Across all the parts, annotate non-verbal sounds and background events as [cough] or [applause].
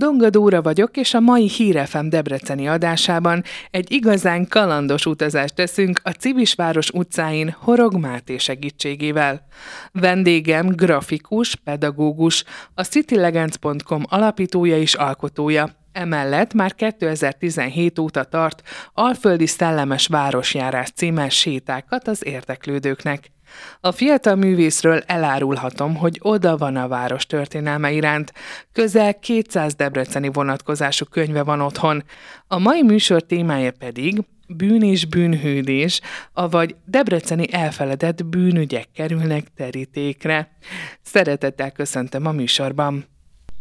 Donga Dóra vagyok, és a mai Hírefem Debreceni adásában egy igazán kalandos utazást teszünk a Civisváros utcáin Horog Máté segítségével. Vendégem grafikus, pedagógus, a citylegends.com alapítója és alkotója. Emellett már 2017 óta tart Alföldi Szellemes Városjárás címes sétákat az érdeklődőknek. A fiatal művészről elárulhatom, hogy oda van a város történelme iránt. Közel 200 debreceni vonatkozású könyve van otthon. A mai műsor témája pedig bűn és bűnhődés, avagy debreceni elfeledett bűnügyek kerülnek terítékre. Szeretettel köszöntöm a műsorban.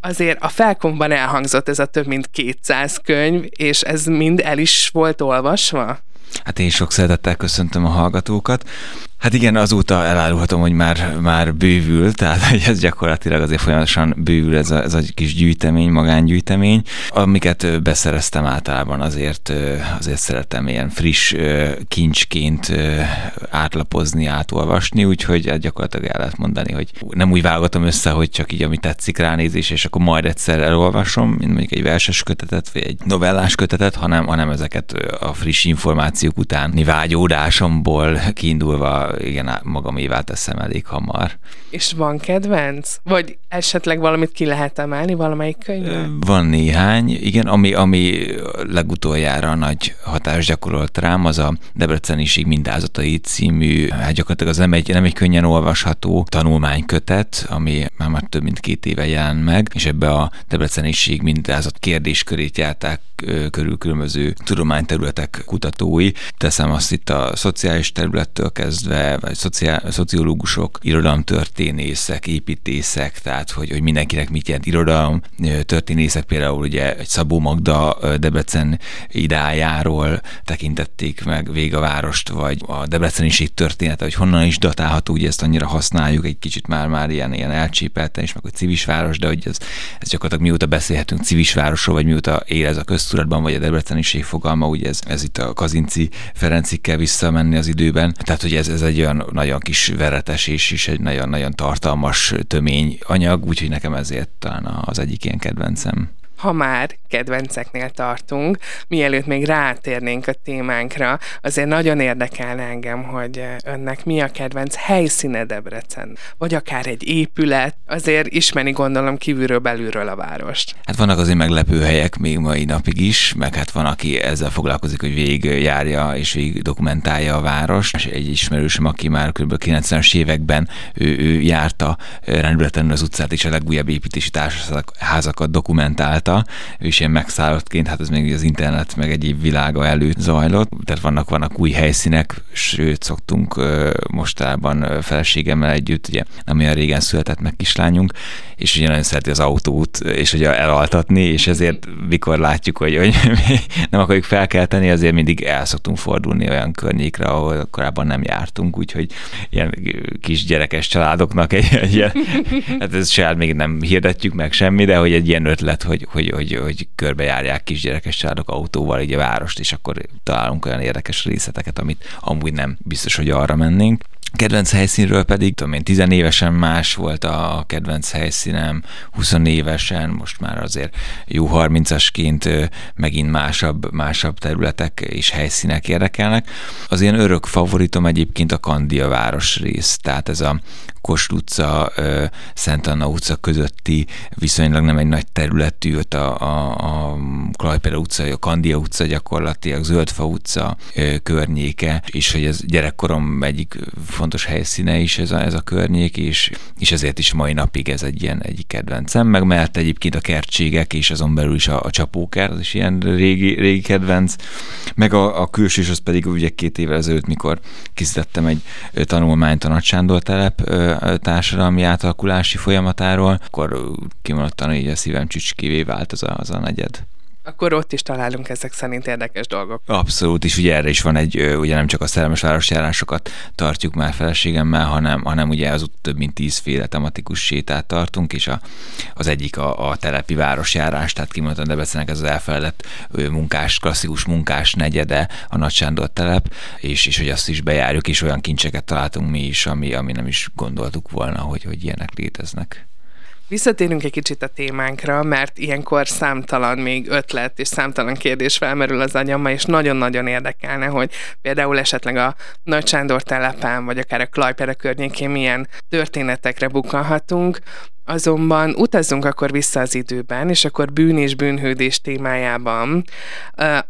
Azért a felkomban elhangzott ez a több mint 200 könyv, és ez mind el is volt olvasva? Hát én sok szeretettel köszöntöm a hallgatókat. Hát igen, azóta elárulhatom, hogy már, már bővül, [laughs] tehát hogy ez gyakorlatilag azért folyamatosan bővül ez a, ez a kis gyűjtemény, magángyűjtemény. Amiket beszereztem általában azért, azért szeretem ilyen friss kincsként átlapozni, átolvasni, úgyhogy hát gyakorlatilag el lehet mondani, hogy nem úgy válogatom össze, hogy csak így, ami tetszik ránézés, és akkor majd egyszer elolvasom, mint mondjuk egy verses kötetet, vagy egy novellás kötetet, hanem, hanem ezeket a friss információk utáni vágyódásomból kiindulva igen, magamévá teszem elég hamar. És van kedvenc? Vagy esetleg valamit ki lehet emelni, valamelyik könyv? Van néhány, igen, ami, ami legutoljára nagy hatást gyakorolt rám, az a Debreceniség mindázatai című, hát gyakorlatilag az nem egy, nem egy könnyen olvasható tanulmánykötet, ami már, már több mint két éve jelent meg, és ebbe a Debreceniség mindázat kérdéskörét járták körül különböző tudományterületek kutatói. Teszem azt itt a szociális területtől kezdve vagy szociál, szociológusok, irodalomtörténészek, építészek, tehát hogy, hogy mindenkinek mit jelent irodalom, történészek például ugye egy Szabó Magda Debrecen idájáról tekintették meg Végavárost, vagy a debreceniség története, hogy honnan is datálható, ugye ezt annyira használjuk, egy kicsit már-már ilyen, ilyen elcsépelten is, meg hogy civisváros, de hogy ez, ez gyakorlatilag mióta beszélhetünk civisvárosról, vagy mióta él ez a köztudatban, vagy a debreceniség fogalma, ugye ez, ez itt a Kazinci Ferencikkel visszamenni az időben. Tehát, hogy ez, ez egy olyan nagyon kis veretes és is egy nagyon-nagyon tartalmas tömény anyag, úgyhogy nekem ezért talán az egyik ilyen kedvencem ha már kedvenceknél tartunk, mielőtt még rátérnénk a témánkra, azért nagyon érdekelne engem, hogy önnek mi a kedvenc helyszíne Debrecen, vagy akár egy épület, azért ismeri gondolom kívülről belülről a várost. Hát vannak azért meglepő helyek még mai napig is, meg hát van, aki ezzel foglalkozik, hogy végig járja és végig dokumentálja a város. És egy ismerősöm, aki már kb. 90-es években ő, ő járta rendületlenül az utcát és a legújabb építési társasházakat dokumentálta, rajta, ő is ilyen megszállottként, hát ez még az internet meg egyéb világa előtt zajlott, tehát vannak, vannak új helyszínek, sőt szoktunk mostában feleségemmel együtt, ugye nem olyan régen született meg kislányunk, és ugye nagyon szereti az autót, és ugye elaltatni, és ezért mikor látjuk, hogy, hogy [laughs] nem akarjuk felkelteni, azért mindig el szoktunk fordulni olyan környékre, ahol korábban nem jártunk, úgyhogy ilyen kis gyerekes családoknak egy, egy ilyen, [laughs] hát ez se még nem hirdetjük meg semmi, de hogy egy ilyen ötlet, hogy, hogy, hogy, hogy körbejárják kisgyerekes családok autóval így a várost, és akkor találunk olyan érdekes részleteket, amit amúgy nem biztos, hogy arra mennénk. Kedvenc helyszínről pedig, tudom én, tizenévesen más volt a kedvenc helyszínem, 20 évesen, most már azért jó 30-asként megint másabb, másabb területek és helyszínek érdekelnek. Az ilyen örök favoritom egyébként a Kandia város rész, tehát ez a Kossuth utca, Szent Anna utca közötti viszonylag nem egy nagy területű, ott a, a, a Klajpera utca, a Kandia utca gyakorlatilag, Zöldfa utca környéke, és hogy ez gyerekkorom egyik fontos helyszíne is ez a, ez a környék, és, és ezért is mai napig ez egy ilyen egyik kedvencem, meg mert egyébként a kertségek és azon belül is a, a csapóker, az is ilyen régi, régi kedvenc, meg a, a külsős az pedig ugye két évvel ezelőtt, mikor készítettem egy tanulmányt a Nagy Sándor telep társadalmi átalakulási folyamatáról, akkor kimondottan így a szívem csücskévé vált az a, az a negyed. Akkor ott is találunk ezek szerint érdekes dolgok. Abszolút, és ugye erre is van egy, ugye nem csak a szerelmes városjárásokat tartjuk már feleségemmel, hanem, hanem ugye az több mint tízféle tematikus sétát tartunk, és a, az egyik a, a telepi városjárás, tehát kimondottan Debrecennek ez az elfeledett munkás, klasszikus munkás negyede, a Nagy Sándor telep, és, és hogy azt is bejárjuk, és olyan kincseket találtunk mi is, ami, ami nem is gondoltuk volna, hogy, hogy ilyenek léteznek. Visszatérünk egy kicsit a témánkra, mert ilyenkor számtalan még ötlet és számtalan kérdés felmerül az agyamba, és nagyon-nagyon érdekelne, hogy például esetleg a Nagy Sándor telepen, vagy akár a Klajpere környékén milyen történetekre bukkanhatunk, Azonban utazzunk akkor vissza az időben, és akkor bűn és bűnhődés témájában.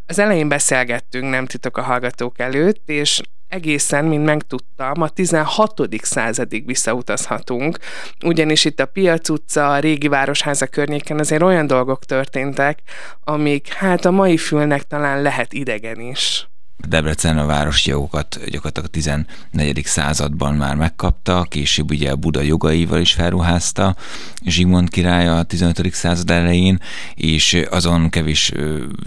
Az elején beszélgettünk, nem titok a hallgatók előtt, és egészen, mint megtudtam, a 16. századig visszautazhatunk, ugyanis itt a Piac utca, a régi városháza környéken azért olyan dolgok történtek, amik hát a mai fülnek talán lehet idegen is. Debrecen a városi jogokat gyakorlatilag a 14. században már megkapta, később ugye a Buda jogaival is felruházta Zsigmond király a 15. század elején, és azon kevés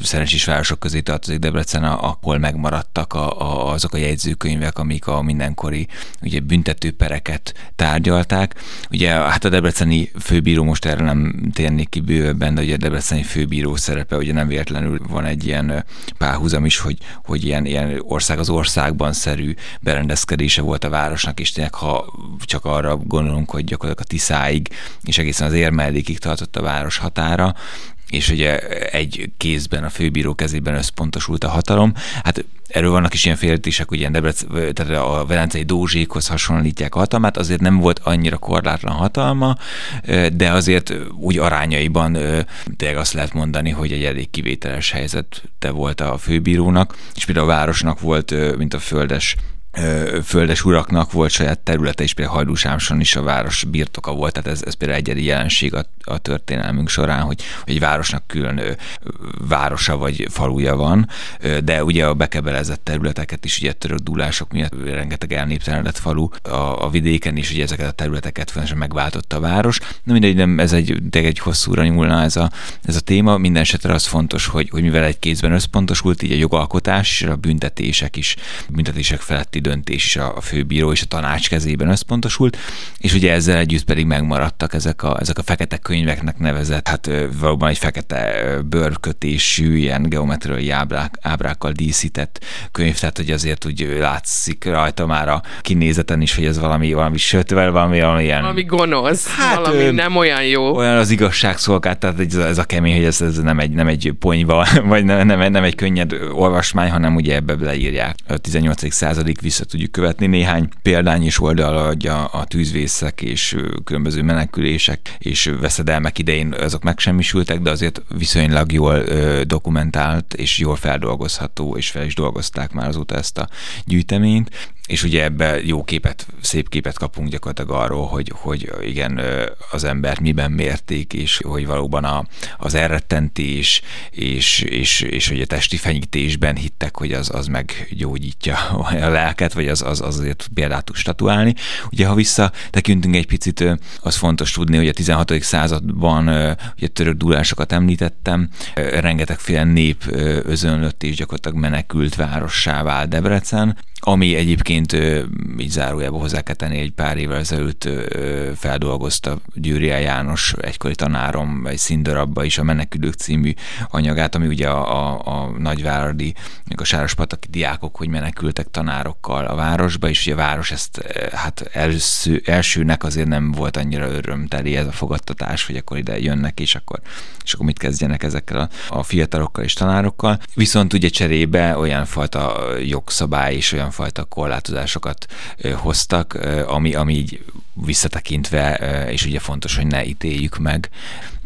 szerencsés városok közé tartozik Debrecen, ahol megmaradtak a, a, azok a jegyzőkönyvek, amik a mindenkori ugye büntetőpereket tárgyalták. Ugye hát a debreceni főbíró, most erre nem térnék ki bővebben, de ugye a debreceni főbíró szerepe ugye nem véletlenül van egy ilyen párhuzam is, hogy, hogy ilyen ilyen, ilyen ország az országban szerű berendezkedése volt a városnak, és tényleg ha csak arra gondolunk, hogy gyakorlatilag a Tiszáig és egészen az érmellékig tartott a város határa, és ugye egy kézben, a főbíró kezében összpontosult a hatalom. Hát erről vannak is ilyen féltések, hogy ilyen Debrec, tehát a Velencei Dózsékhoz hasonlítják a hatalmát, azért nem volt annyira korlátlan hatalma, de azért úgy arányaiban tényleg azt lehet mondani, hogy egy elég kivételes helyzete volt a főbírónak, és például a városnak volt, mint a földes földes uraknak volt saját területe, és például Hajdúsámson is a város birtoka volt, tehát ez, ez például egyedi jelenség a, a történelmünk során, hogy, hogy egy városnak külön városa vagy faluja van, de ugye a bekebelezett területeket is ugye török dúlások miatt rengeteg elnéptelenedett falu a, a vidéken is, ugye ezeket a területeket fontosan megváltotta a város. Na mindegy, nem, ez egy, egy hosszúra nyúlna ez a, ez a téma, minden esetre az fontos, hogy, hogy mivel egy kézben összpontosult, így a jogalkotás és a büntetések is, büntetések feletti döntés is a főbíró és a tanács kezében összpontosult, és ugye ezzel együtt pedig megmaradtak ezek a, ezek a fekete könyveknek nevezett, hát valóban egy fekete bőrkötésű, ilyen geometriai ábrák, ábrákkal díszített könyv, tehát hogy azért úgy látszik rajta már a kinézeten is, hogy ez valami, valami sötvel, valami, valami ilyen... Valami gonosz, hát, valami ö, nem olyan jó. Olyan az igazságszolgált, tehát ez, ez a kemény, hogy ez, ez nem, egy, nem egy ponyva, [laughs] vagy nem, nem, nem egy könnyed olvasmány, hanem ugye ebbe leírják a 18. századik vissza tudjuk követni. Néhány példány is oldal adja a tűzvészek és különböző menekülések és veszedelmek idején azok megsemmisültek, de azért viszonylag jól dokumentált és jól feldolgozható, és fel is dolgozták már azóta ezt a gyűjteményt és ugye ebbe jó képet, szép képet kapunk gyakorlatilag arról, hogy, hogy igen, az embert miben mérték, és hogy valóban a, az elrettentés, és, és, és hogy a testi fenyítésben hittek, hogy az, az meggyógyítja a lelket, vagy az, az, az azért példát tud statuálni. Ugye, ha vissza tekintünk egy picit, az fontos tudni, hogy a 16. században ugye török dulásokat említettem, rengetegféle nép özönlött és gyakorlatilag menekült várossá vált Debrecen, ami egyébként így zárójába hozzá kell tenni, egy pár évvel ezelőtt feldolgozta Győri János egykori tanárom egy színdarabba is a Menekülők című anyagát, ami ugye a, a, a nagyváradi, a sárospataki diákok, hogy menekültek tanárokkal a városba, és ugye a város ezt hát első, elsőnek azért nem volt annyira örömteli ez a fogadtatás, hogy akkor ide jönnek, és akkor, és akkor mit kezdjenek ezekkel a, a fiatalokkal és tanárokkal. Viszont ugye cserébe olyan fajta jogszabály és olyan fajta korlátozásokat hoztak, ami, ami így visszatekintve, és ugye fontos, hogy ne ítéljük meg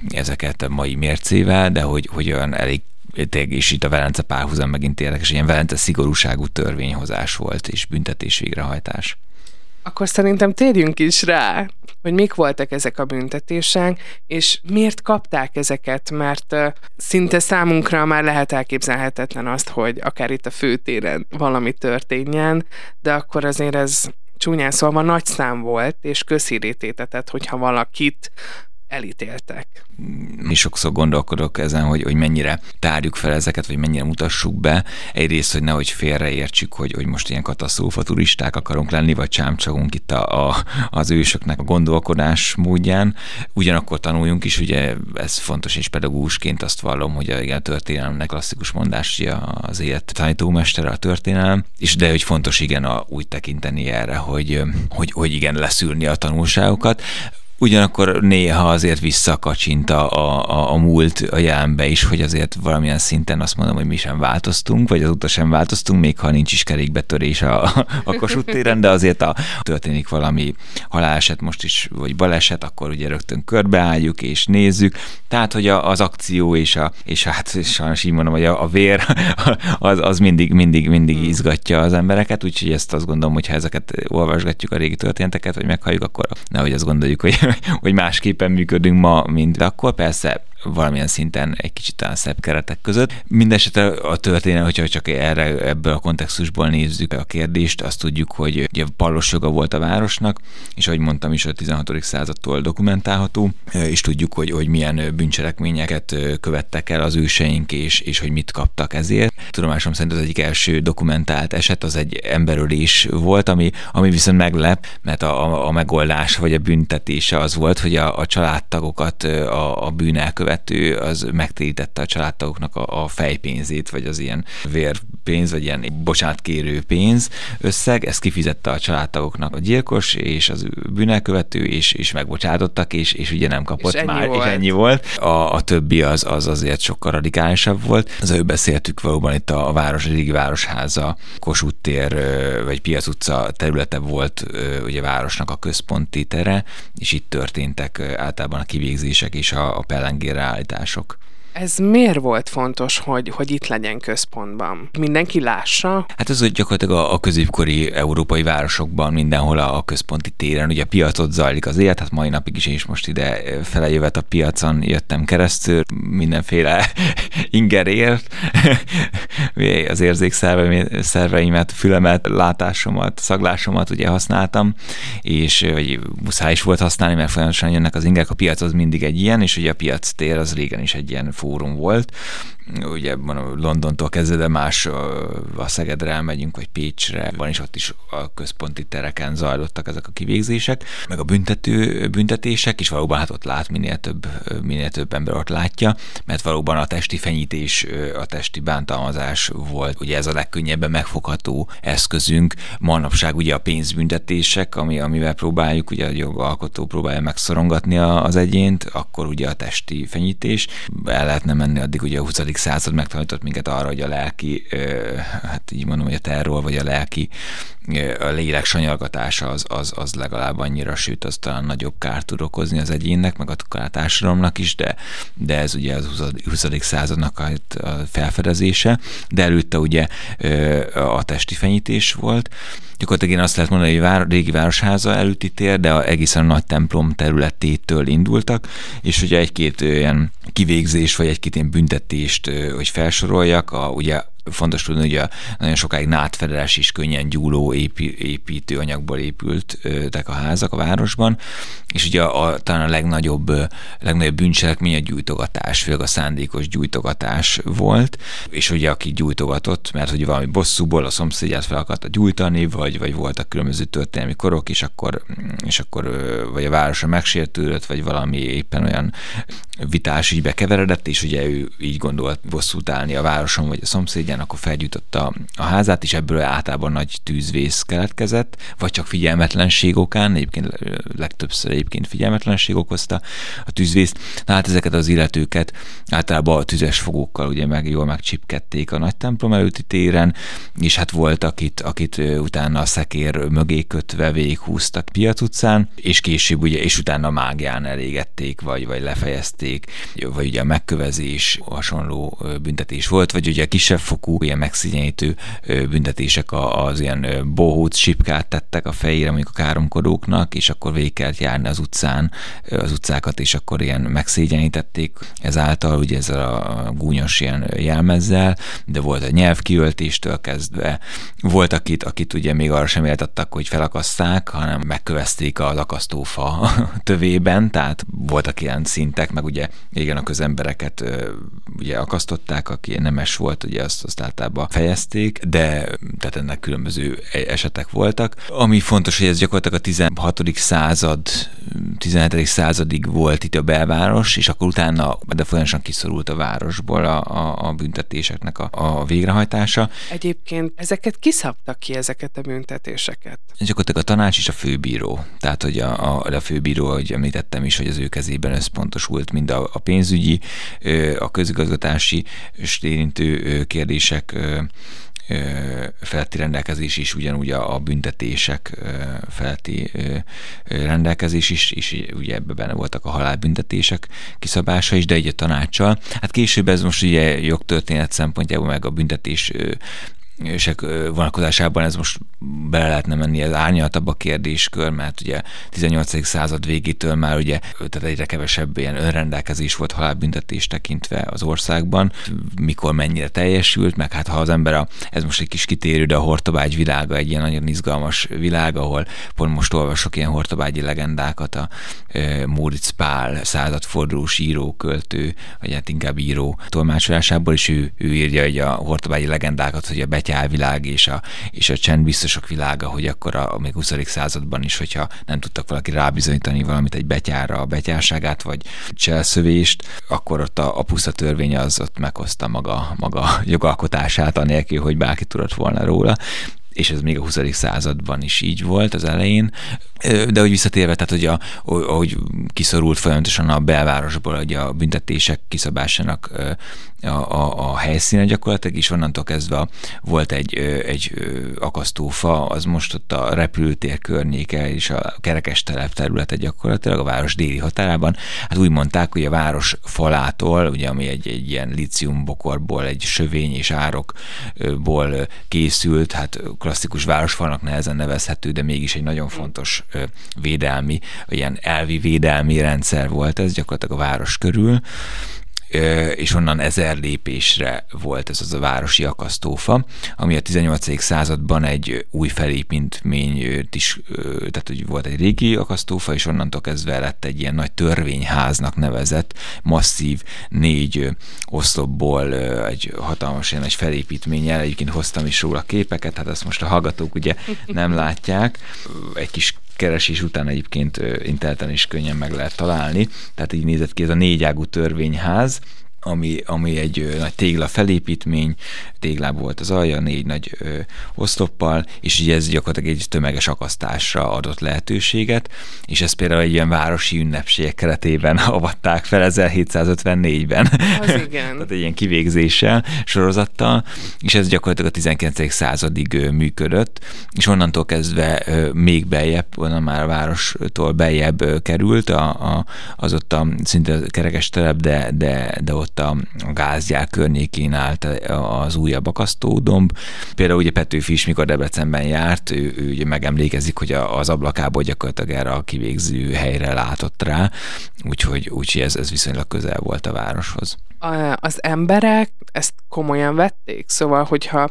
ezeket a mai mércével, de hogy, hogy olyan elég és itt a Velence párhuzam megint érdekes, ilyen Velence szigorúságú törvényhozás volt, és büntetés végrehajtás. Akkor szerintem térjünk is rá, hogy mik voltak ezek a büntetések, és miért kapták ezeket, mert szinte számunkra már lehet elképzelhetetlen azt, hogy akár itt a főtéren valami történjen, de akkor azért ez csúnyán szólva nagy szám volt, és közhírététetett, hogyha valakit elítéltek. Mi sokszor gondolkodok ezen, hogy, hogy mennyire tárjuk fel ezeket, vagy mennyire mutassuk be. Egyrészt, hogy nehogy félreértsük, hogy, hogy most ilyen katasztrófa turisták akarunk lenni, vagy csámcsagunk itt a, a, az ősöknek a gondolkodás módján. Ugyanakkor tanuljunk is, ugye ez fontos, és pedagógusként azt vallom, hogy a, igen, a történelemnek klasszikus mondás, hogy az élet tanítómestere a történelem, és de hogy fontos igen a, úgy tekinteni erre, hogy, hogy, hogy igen, leszűrni a tanulságokat ugyanakkor néha azért visszakacsint a, a, a múlt a jelenbe is, hogy azért valamilyen szinten azt mondom, hogy mi sem változtunk, vagy azóta sem változtunk, még ha nincs is kerékbetörés a, a Kossuth téren, de azért a történik valami haláleset most is, vagy baleset, akkor ugye rögtön körbeálljuk és nézzük. Tehát, hogy a, az akció és a, és hát sajnos így mondom, hogy a, a vér [laughs] az, az mindig, mindig, mindig hmm. izgatja az embereket, úgyhogy ezt azt gondolom, hogy ha ezeket olvasgatjuk a régi történeteket, vagy meghalljuk, akkor nehogy azt gondoljuk, hogy, [laughs] hogy másképpen működünk ma, mint akkor. Persze valamilyen szinten egy kicsit talán szebb keretek között. Mindenesetre a történet, hogyha csak erre ebből a kontextusból nézzük a kérdést, azt tudjuk, hogy ugye pallos joga volt a városnak, és ahogy mondtam is, a 16. századtól dokumentálható, és tudjuk, hogy, hogy milyen bűncselekményeket követtek el az őseink, és, és hogy mit kaptak ezért. Tudomásom szerint az egyik első dokumentált eset az egy emberölés volt, ami, ami viszont meglep, mert a, a, a megoldás vagy a büntetése az volt, hogy a, a családtagokat a, a bűn elkövet illető az megtérítette a családtagoknak a, a fejpénzét, vagy az ilyen vérpénz, vagy ilyen bocsánatkérő pénz összeg, ezt kifizette a családtagoknak a gyilkos, és az bűnelkövető, és, és megbocsátottak, és, és ugye nem kapott és már, volt. és ennyi volt. A, a többi az, az azért sokkal radikálisabb volt. Az ő beszéltük valóban itt a, a város, a régi városháza, Kossuth tér, vagy Piac utca területe volt ugye városnak a központi tere, és itt történtek általában a kivégzések és a, a pellengére állítások. Ez miért volt fontos, hogy, hogy itt legyen központban? Mindenki lássa? Hát ez hogy gyakorlatilag a, a középkori európai városokban mindenhol a, a központi téren, ugye a piacot zajlik az élet, hát mai napig is én is most ide felejövet a piacon jöttem keresztül, mindenféle [laughs] ingerért, [laughs] az érzékszerveimet, fülemet, látásomat, szaglásomat ugye használtam, és hogy muszáj is volt használni, mert folyamatosan jönnek az ingek, a piac az mindig egy ilyen, és ugye a piac tér az régen is egy ilyen fórum volt. Ugye Londontól kezdve, de más a Szegedre elmegyünk, vagy Pécsre, van is ott is a központi tereken zajlottak ezek a kivégzések, meg a büntető büntetések, és valóban hát ott lát minél több, minél több ember ott látja, mert valóban a testi fenyítés, a testi bántalmazás volt, ugye ez a legkönnyebben megfogható eszközünk. Manapság ugye a pénzbüntetések, ami, amivel próbáljuk, ugye a jogalkotó próbálja megszorongatni az egyént, akkor ugye a testi fenyítés. El lehetne menni addig ugye a 20 század megtanított minket arra, hogy a lelki, hát így mondom, hogy a terror, vagy a lelki, a lélek sanyargatása az, az, az legalább annyira, sőt, az talán nagyobb kárt tud okozni az egyénnek, meg a társadalomnak is, de, de ez ugye az 20. 20. századnak a felfedezése, de előtte ugye a testi fenyítés volt, Gyakorlatilag én azt lehet mondani, hogy vár, régi városháza előtti tér, de a egészen nagy templom területétől indultak, és ugye egy-két ilyen kivégzés, vagy egy-két ilyen büntetést, hogy felsoroljak, a, ugye fontos tudni, hogy a, nagyon sokáig nátfedeles is könnyen gyúló épi, építőanyagból épültek a házak a városban, és ugye a, a, talán a legnagyobb, legnagyobb bűncselekmény a gyújtogatás, főleg a szándékos gyújtogatás volt, és ugye aki gyújtogatott, mert hogy valami bosszúból a szomszédját fel akarta gyújtani, vagy, vagy voltak különböző történelmi korok, és akkor, és akkor vagy a városa megsértődött, vagy valami éppen olyan vitás ügybe keveredett, és ugye ő így gondolt bosszút állni a városon, vagy a szomszédján, igen, akkor felgyújtotta a házát, és ebből általában nagy tűzvész keletkezett, vagy csak figyelmetlenség okán, egyébként legtöbbször egyébként figyelmetlenség okozta a tűzvészt. Na hát ezeket az illetőket általában a tüzes fogókkal ugye meg jól megcsipkedték a nagy templom előtti téren, és hát volt, akit, akit utána a szekér mögé kötve végighúztak Piac utcán, és később ugye, és utána mágián elégették, vagy, vagy lefejezték, vagy ugye a megkövezés hasonló büntetés volt, vagy ugye a kisebb fokú alakú, ilyen megszigyenítő büntetések az ilyen bohóc sipkát tettek a fejére mondjuk a káromkodóknak, és akkor végig kellett járni az utcán, az utcákat, és akkor ilyen megszégyenítették ezáltal, ugye ezzel a gúnyos ilyen jelmezzel, de volt a nyelvkiöltéstől kezdve, volt akit, akit ugye még arra sem éltettek, hogy felakaszták, hanem megkövezték az akasztófa [laughs] tövében, tehát voltak ilyen szintek, meg ugye igen a közembereket ugye akasztották, aki nemes volt, ugye azt, azt azt általában fejezték, de tehát ennek különböző e- esetek voltak. Ami fontos, hogy ez gyakorlatilag a 16. század, 17. századig volt itt a belváros, és akkor utána, de folyamatosan kiszorult a városból a, a, a büntetéseknek a, a végrehajtása. Egyébként ezeket kiszabtak ki, ezeket a büntetéseket? Gyakorlatilag a tanács és a főbíró. Tehát, hogy a, a, a főbíró, ahogy említettem is, hogy az ő kezében összpontosult mind a, a pénzügyi, a közigazgatási érintő kérdések feletti rendelkezés is, ugyanúgy a, a büntetések feletti rendelkezés is, és ugye ebben benne voltak a halálbüntetések kiszabása is, de egy a tanácssal. Hát később ez most ugye jogtörténet szempontjából meg a büntetés kérdések vonatkozásában ez most bele lehetne menni, ez árnyaltabb a kérdéskör, mert ugye 18. század végétől már ugye tehát egyre kevesebb ilyen önrendelkezés volt halálbüntetés tekintve az országban, mikor mennyire teljesült, meg hát ha az ember, a, ez most egy kis kitérő, de a Hortobágy világa egy ilyen nagyon izgalmas világ, ahol pont most olvasok ilyen hortobágyi legendákat, a e, Móricz Pál századfordulós író, költő, vagy hát inkább író tolmácsolásából, és ő, ő írja hogy a hortobágyi legendákat, hogy a betyárvilág és a, és a csendbiztosok világa, hogy akkor a, a még 20. században is, hogyha nem tudtak valaki rábizonyítani valamit egy betyárra, a betyárságát, vagy cselszövést, akkor ott a, a puszta törvény az ott meghozta maga, maga jogalkotását, anélkül, hogy bárki tudott volna róla és ez még a 20. században is így volt az elején, de hogy visszatérve, tehát hogy a, ahogy kiszorult folyamatosan a belvárosból hogy a büntetések kiszabásának a, a, a helyszíne gyakorlatilag, és onnantól kezdve volt egy, egy akasztófa, az most ott a repülőtér környéke és a kerekes telep területe gyakorlatilag a város déli határában. Hát úgy mondták, hogy a város falától, ugye ami egy, egy ilyen liciumbokorból, egy sövény és árokból készült, hát klasszikus városfalnak nehezen nevezhető, de mégis egy nagyon fontos védelmi, ilyen elvi védelmi rendszer volt ez gyakorlatilag a város körül és onnan ezer lépésre volt ez az a városi akasztófa, ami a 18. században egy új felépítmény is, tehát hogy volt egy régi akasztófa, és onnantól kezdve lett egy ilyen nagy törvényháznak nevezett, masszív négy oszlopból egy hatalmas ilyen egy felépítménnyel, egyébként hoztam is róla képeket, hát ezt most a hallgatók ugye nem látják, egy kis keresés után egyébként interneten is könnyen meg lehet találni. Tehát így nézett ki ez a négyágú törvényház, ami, ami egy nagy tégla felépítmény, téglából volt az alja, négy nagy ö, oszloppal, és ugye ez gyakorlatilag egy tömeges akasztásra adott lehetőséget, és ez például egy ilyen városi ünnepségek keretében [laughs] avatták fel 1754-ben. Az igen. [laughs] Tehát egy ilyen kivégzéssel, sorozattal, és ez gyakorlatilag a 19. századig ö, működött, és onnantól kezdve ö, még beljebb, onnan már a várostól beljebb ö, került, a, a, az ott a szinte kerekes telep, de, de, de ott ott a gázgyár környékén állt az újabb akasztódomb. Például ugye Petőfi is, mikor Debrecenben járt, ő, ő ugye megemlékezik, hogy az ablakából gyakorlatilag erre a kivégző helyre látott rá, úgyhogy, úgyhogy ez, ez viszonylag közel volt a városhoz az emberek ezt komolyan vették? Szóval, hogyha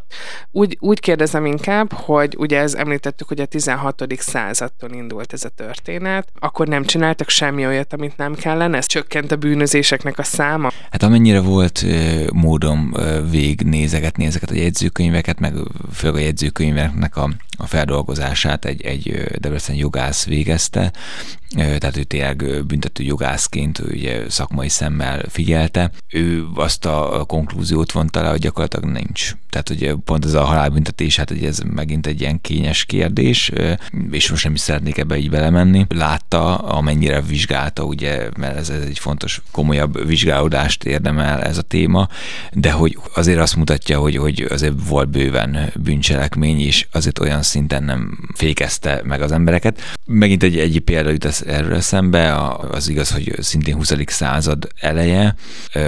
úgy, úgy kérdezem inkább, hogy ugye ez említettük, hogy a 16. századtól indult ez a történet, akkor nem csináltak semmi olyat, amit nem kellene? Ez csökkent a bűnözéseknek a száma? Hát amennyire volt módom uh, végnézegetni ezeket a jegyzőkönyveket, meg főleg a jegyzőkönyveknek a, a feldolgozását egy, egy Debrecen jogász végezte, tehát ő tényleg büntető jogászként ugye szakmai szemmel figyelte. Ő azt a konklúziót vonta le, hogy gyakorlatilag nincs. Tehát ugye pont ez a halálbüntetés, hát ugye ez megint egy ilyen kényes kérdés, és most nem is szeretnék ebbe így belemenni. Látta, amennyire vizsgálta, ugye, mert ez, ez egy fontos, komolyabb vizsgálódást érdemel ez a téma, de hogy azért azt mutatja, hogy, hogy azért volt bőven bűncselekmény, és azért olyan szinten nem fékezte meg az embereket. Megint egy, egy példa jut erről szembe, az igaz, hogy szintén 20. század eleje,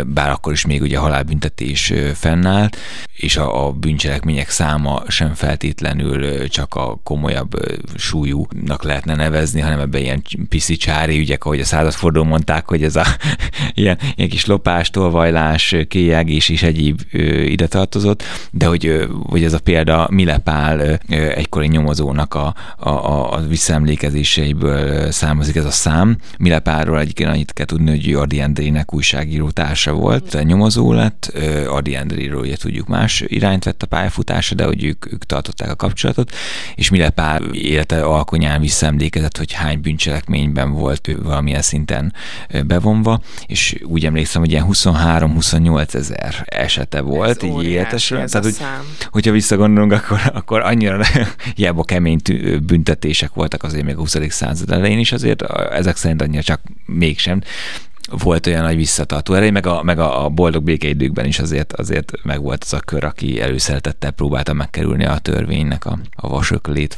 bár akkor is még ugye halálbüntetés fennállt, és a, a bűncselekmények száma sem feltétlenül csak a komolyabb súlyúnak lehetne nevezni, hanem ebben ilyen piszi csári ügyek, ahogy a századforduló mondták, hogy ez a [laughs] ilyen, ilyen kis lopás, tolvajlás, kéjegés is egyéb ide tartozott, de hogy, hogy ez a példa Milepál egykori nyomozónak a, a, a visszaemlékezéseiből származik ez a szám. Milepáról egyébként annyit kell tudni, hogy Ardi Endrének újságíró társa volt, nyomozó lett, Ardi Endréről ugye tudjuk más irány, irányt vett a pályafutása, de hogy ők, ők tartották a kapcsolatot, és Mille Pál élete alkonyán visszaemlékezett, hogy hány bűncselekményben volt ő valamilyen szinten bevonva, és úgy emlékszem, hogy ilyen 23-28 ezer esete volt, ez így életesen. Tehát, hogy, hogyha visszagondolunk, akkor, akkor annyira [laughs] hiába kemény büntetések voltak azért még a 20. század elején is, azért ezek szerint annyira csak mégsem volt olyan nagy visszatartó erej, meg a, meg a, a boldog békeidőkben is azért, azért meg volt az a kör, aki előszeretettel próbálta megkerülni a törvénynek a, a vasöklét.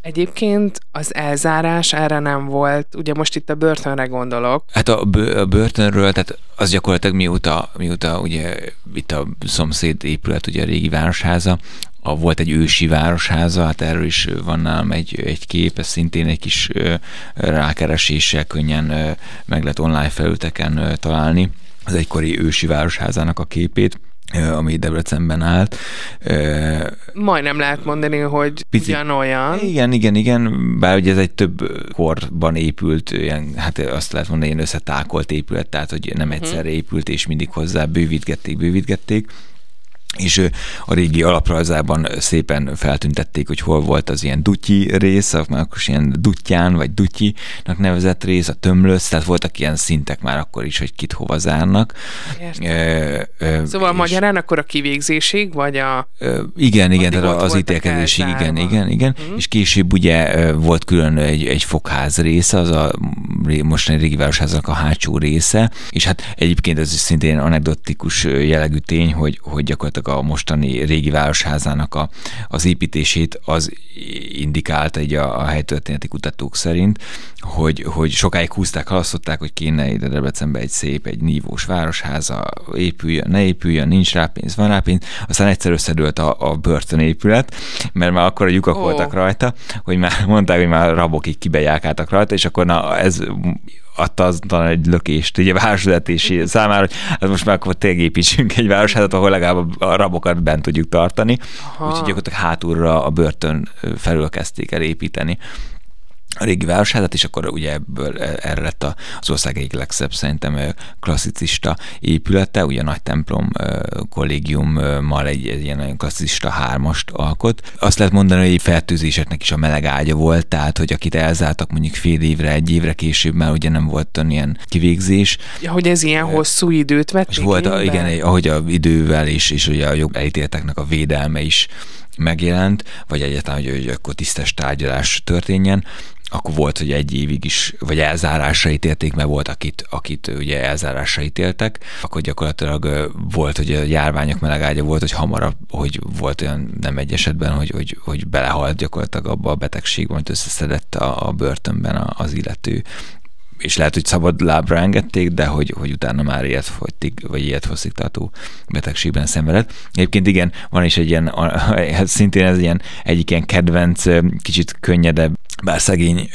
Egyébként az elzárás erre nem volt, ugye most itt a börtönre gondolok. Hát a, bő, a börtönről, tehát az gyakorlatilag mióta, mióta ugye itt a szomszéd épület, ugye a régi városháza, a, volt egy ősi városháza, hát erről is van nálam egy, egy kép, ez szintén egy kis rákereséssel könnyen meg lehet online felülteken találni az egykori ősi városházának a képét ami Debrecenben állt. Majdnem lehet mondani, hogy Pici, ugyanolyan. Igen, igen, igen, bár ugye ez egy több korban épült, ilyen, hát azt lehet mondani, ilyen összetákolt épület, tehát hogy nem mhm. egyszerre épült, és mindig hozzá bővítgették, bővítgették és a régi alaprajzában szépen feltüntették, hogy hol volt az ilyen dutyi rész, akkor ilyen dutyán vagy dutyinak nevezett rész, a tömlöc, tehát voltak ilyen szintek már akkor is, hogy kit hova zárnak. E, e, szóval magyarán akkor a kivégzésig, vagy a... E, igen, igen, tehát az ítélkezésig, igen, igen, igen, uh-huh. és később ugye volt külön egy, egy fogház része, az a mostani régi városháznak a hátsó része, és hát egyébként ez is szintén anekdotikus jellegű tény, hogy, hogy gyakorlatilag gyakorlatilag a mostani régi városházának a, az építését az indikált egy a, a helytörténeti kutatók szerint, hogy, hogy sokáig húzták, halasztották, hogy kéne ide Debrecenbe egy szép, egy nívós városháza, épüljön, ne épüljön, nincs rá pénz, van rá pénz, aztán egyszer összedőlt a, a börtönépület, mert már akkor a lyukak oh. voltak rajta, hogy már mondták, hogy már rabok így kibejálkáltak rajta, és akkor na, ez adta aztán egy lökést ugye városvezetési számára, hogy hát most már akkor tényleg építsünk egy városházat, ahol legalább a rabokat bent tudjuk tartani. Aha. Úgyhogy gyakorlatilag hátulra a börtön felül kezdték el építeni a régi városházat, és akkor ugye ebből e, erre lett az ország egyik legszebb szerintem klasszicista épülete, ugye a nagy templom kollégiummal egy, egy ilyen nagyon klasszicista hármast alkot. Azt lehet mondani, hogy egy fertőzéseknek is a meleg ágya volt, tehát hogy akit elzártak mondjuk fél évre, egy évre később már ugye nem volt ilyen kivégzés. Ja, hogy ez ilyen hosszú időt vett. És volt, a, igen, ahogy a idővel és, és ugye a elítélteknek a védelme is megjelent, vagy egyáltalán, hogy, hogy akkor tisztes tárgyalás történjen, akkor volt, hogy egy évig is, vagy elzárásra ítélték, mert volt, akit, akit ugye elzárásra ítéltek, akkor gyakorlatilag volt, hogy a járványok melegágya volt, hogy hamarabb, hogy volt olyan nem egy esetben, hogy, hogy, hogy belehalt gyakorlatilag abba a betegségben, hogy összeszedett a, a börtönben az illető és lehet, hogy szabad lábra engedték, de hogy, hogy utána már ilyet fogytig, vagy ilyet tartó betegségben szenvedett. Egyébként igen, van is egy ilyen, szintén ez ilyen egyik ilyen kedvenc, kicsit könnyedebb bár szegény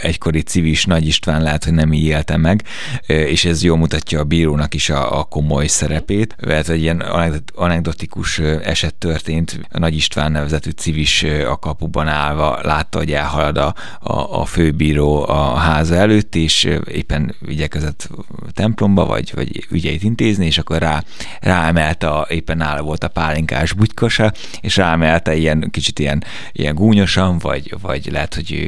egykori civis Nagy István lehet, hogy nem így élte meg, és ez jól mutatja a bírónak is a, a komoly szerepét. Mert egy ilyen anekdotikus eset történt, a Nagy István nevezetű civis a kapuban állva látta, hogy elhalad a, a, a főbíró a háza előtt, és éppen igyekezett templomba, vagy, vagy ügyeit intézni, és akkor rá, ráemelte, a, éppen nála volt a pálinkás butykosa, és ráemelte ilyen kicsit ilyen, ilyen gúnyosan, vagy, vagy lehet, hogy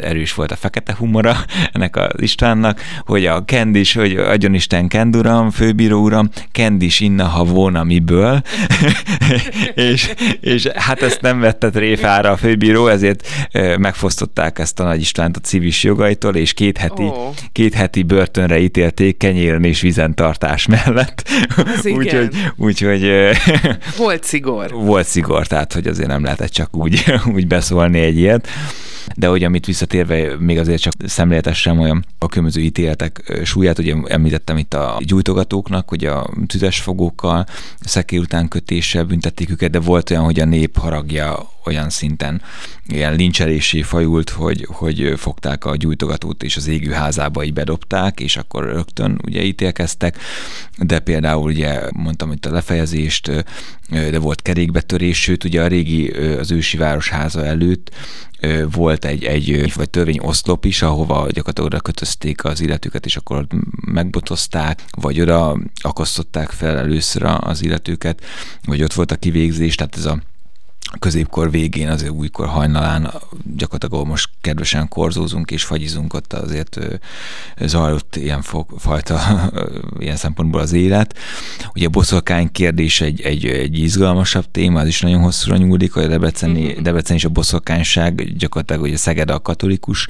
erős volt a fekete humora [laughs] ennek az Istvánnak, hogy a Kendis, hogy adjon Isten Kenduram, főbíró uram, Kendis inna, ha volna miből, [laughs] és, és hát ezt nem vette tréfára a főbíró, ezért megfosztották ezt a Nagy Istvánt a civis jogaitól, és két heti, oh. két heti börtönre ítélték kenyéren és vizentartás mellett. Úgyhogy úgy, úgy, volt szigor. Volt szigor, tehát hogy azért nem lehetett csak úgy, [laughs] úgy beszólni egy ilyet de hogy amit visszatérve még azért csak szemléletesen olyan a különböző ítéletek súlyát, ugye említettem itt a gyújtogatóknak, hogy a tüzesfogókkal, szekér után kötéssel büntették őket, de volt olyan, hogy a nép haragja olyan szinten. Ilyen lincselésé fajult, hogy, hogy fogták a gyújtogatót és az égő házába így bedobták, és akkor rögtön ugye ítélkeztek, de például ugye mondtam hogy a lefejezést, de volt kerékbetörés, sőt ugye a régi, az ősi városháza előtt volt egy, egy vagy törvény oszlop is, ahova gyakorlatilag oda kötözték az illetőket, és akkor megbotozták, vagy oda akasztották fel először az illetőket, vagy ott volt a kivégzés, tehát ez a középkor végén, azért újkor hajnalán gyakorlatilag most kedvesen korzózunk és fagyizunk, ott azért zajlott ilyen fajta ilyen szempontból az élet. Ugye a boszorkány kérdés egy, egy, egy izgalmasabb téma, az is nagyon hosszúra nyúlik, hogy a Debreceni, mm-hmm. Debrecen és a boszorkányság gyakorlatilag ugye Szeged a katolikus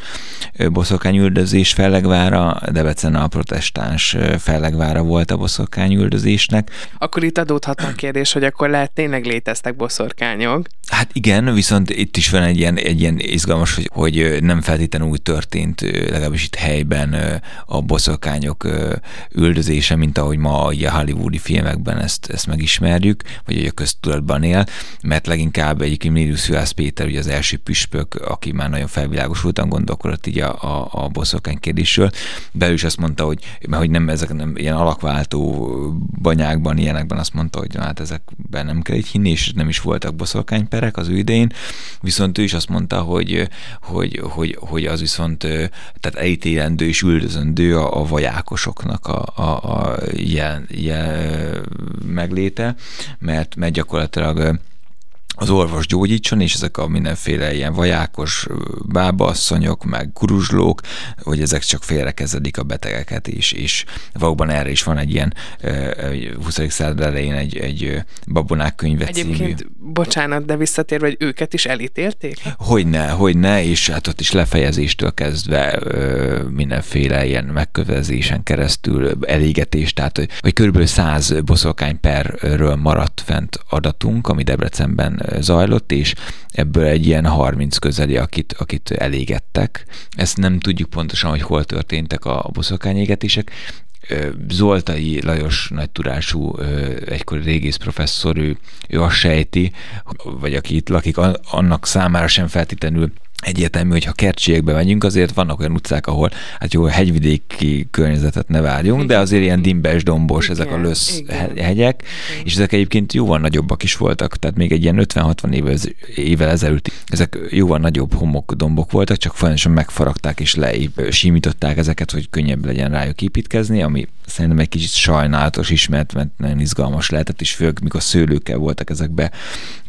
boszorkányüldözés fellegvára, Debrecen a protestáns fellegvára volt a boszorkányüldözésnek. Akkor itt adódhatna a kérdés, hogy akkor lehet tényleg léteztek boszorkányok, Hát igen, viszont itt is van egy ilyen, egy ilyen izgalmas, hogy, hogy nem feltétlenül úgy történt, legalábbis itt helyben a boszorkányok üldözése, mint ahogy ma a hollywoodi filmekben ezt, ezt megismerjük, vagy hogy a köztudatban él, mert leginkább egyik Milius Juhász Péter, ugye az első püspök, aki már nagyon felvilágosultan gondolkodott így a, a, a boszorkány kérdésről, belül is azt mondta, hogy, mert hogy nem ezek nem ilyen alakváltó banyákban, ilyenekben azt mondta, hogy hát ezekben nem kell így hinni, és nem is voltak boszorkányok, boszorkányperek az ő idején, viszont ő is azt mondta, hogy, hogy, hogy, hogy az viszont tehát elítélendő és üldözendő a, a vajákosoknak a, a, a jel, jel megléte, mert, mert gyakorlatilag az orvos gyógyítson, és ezek a mindenféle ilyen vajákos bábasszonyok, meg kuruzslók, hogy ezek csak félrekezedik a betegeket is, és valóban erre is van egy ilyen 20. század elején egy, egy babonák könyve Egyébként, című. bocsánat, de visszatérve, hogy őket is elítélték? Hogyne, hogyne, és hát ott is lefejezéstől kezdve mindenféle ilyen megkövezésen keresztül elégetés, tehát hogy, hogy körülbelül száz boszorkány perről maradt fent adatunk, ami Debrecenben zajlott, és ebből egy ilyen 30 közeli, akit, akit elégettek. Ezt nem tudjuk pontosan, hogy hol történtek a boszorkányégetések, Zoltai Lajos nagy tudású egykori régész professzor, ő, ő azt sejti, vagy aki itt lakik, annak számára sem feltétlenül egyértelmű, hogy ha kertségekbe megyünk, azért vannak olyan utcák, ahol hát jó, hegyvidéki környezetet ne várjunk, de azért ilyen dimbes, dombos igen, ezek a lösz igen. hegyek, igen. és ezek egyébként jóval nagyobbak is voltak, tehát még egy ilyen 50-60 évvel, évvel ezelőtt ezek jóval nagyobb homok, dombok voltak, csak folyamatosan megfaragták és simították ezeket, hogy könnyebb legyen rájuk építkezni, ami szerintem egy kicsit sajnálatos is, mert, mert nagyon izgalmas lehetett, és főleg mikor szőlőkkel voltak ezekbe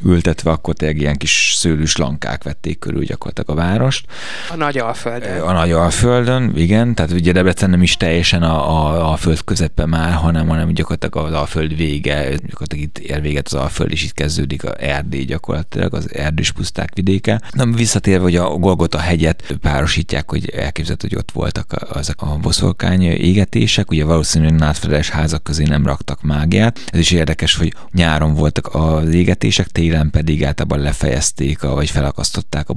ültetve, akkor tényleg ilyen kis szőlős lankák vették körül gyakorlatilag a várost. A Nagy Alföldön. A Nagy Alföldön, igen, tehát ugye Debrecen nem is teljesen a, a, a föld közepe már, hanem, hanem gyakorlatilag az Alföld vége, gyakorlatilag itt ér véget az Alföld, és itt kezdődik a Erdély gyakorlatilag, az erdős puszták vidéke. Nem visszatérve, hogy a Golgota hegyet párosítják, hogy elképzelhető, hogy ott voltak ezek a boszorkány égetések, ugye valószínűleg nátfedes házak közé nem raktak mágiát. Ez is érdekes, hogy nyáron voltak az égetések, télen pedig általában lefejezték, vagy felakasztották a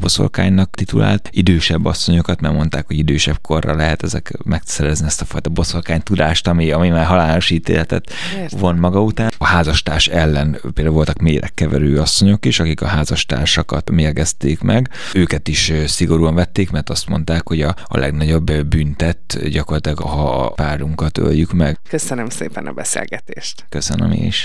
boszorkánynak titulált idősebb asszonyokat, mert mondták, hogy idősebb korra lehet ezek megszerezni ezt a fajta boszorkány tudást, ami, ami már halálos ítéletet Értem. von maga után. A házastárs ellen például voltak méregkeverő asszonyok is, akik a házastársakat mérgezték meg. Őket is szigorúan vették, mert azt mondták, hogy a, a legnagyobb büntet gyakorlatilag, ha a párunkat öljük meg. Köszönöm szépen a beszélgetést. Köszönöm is.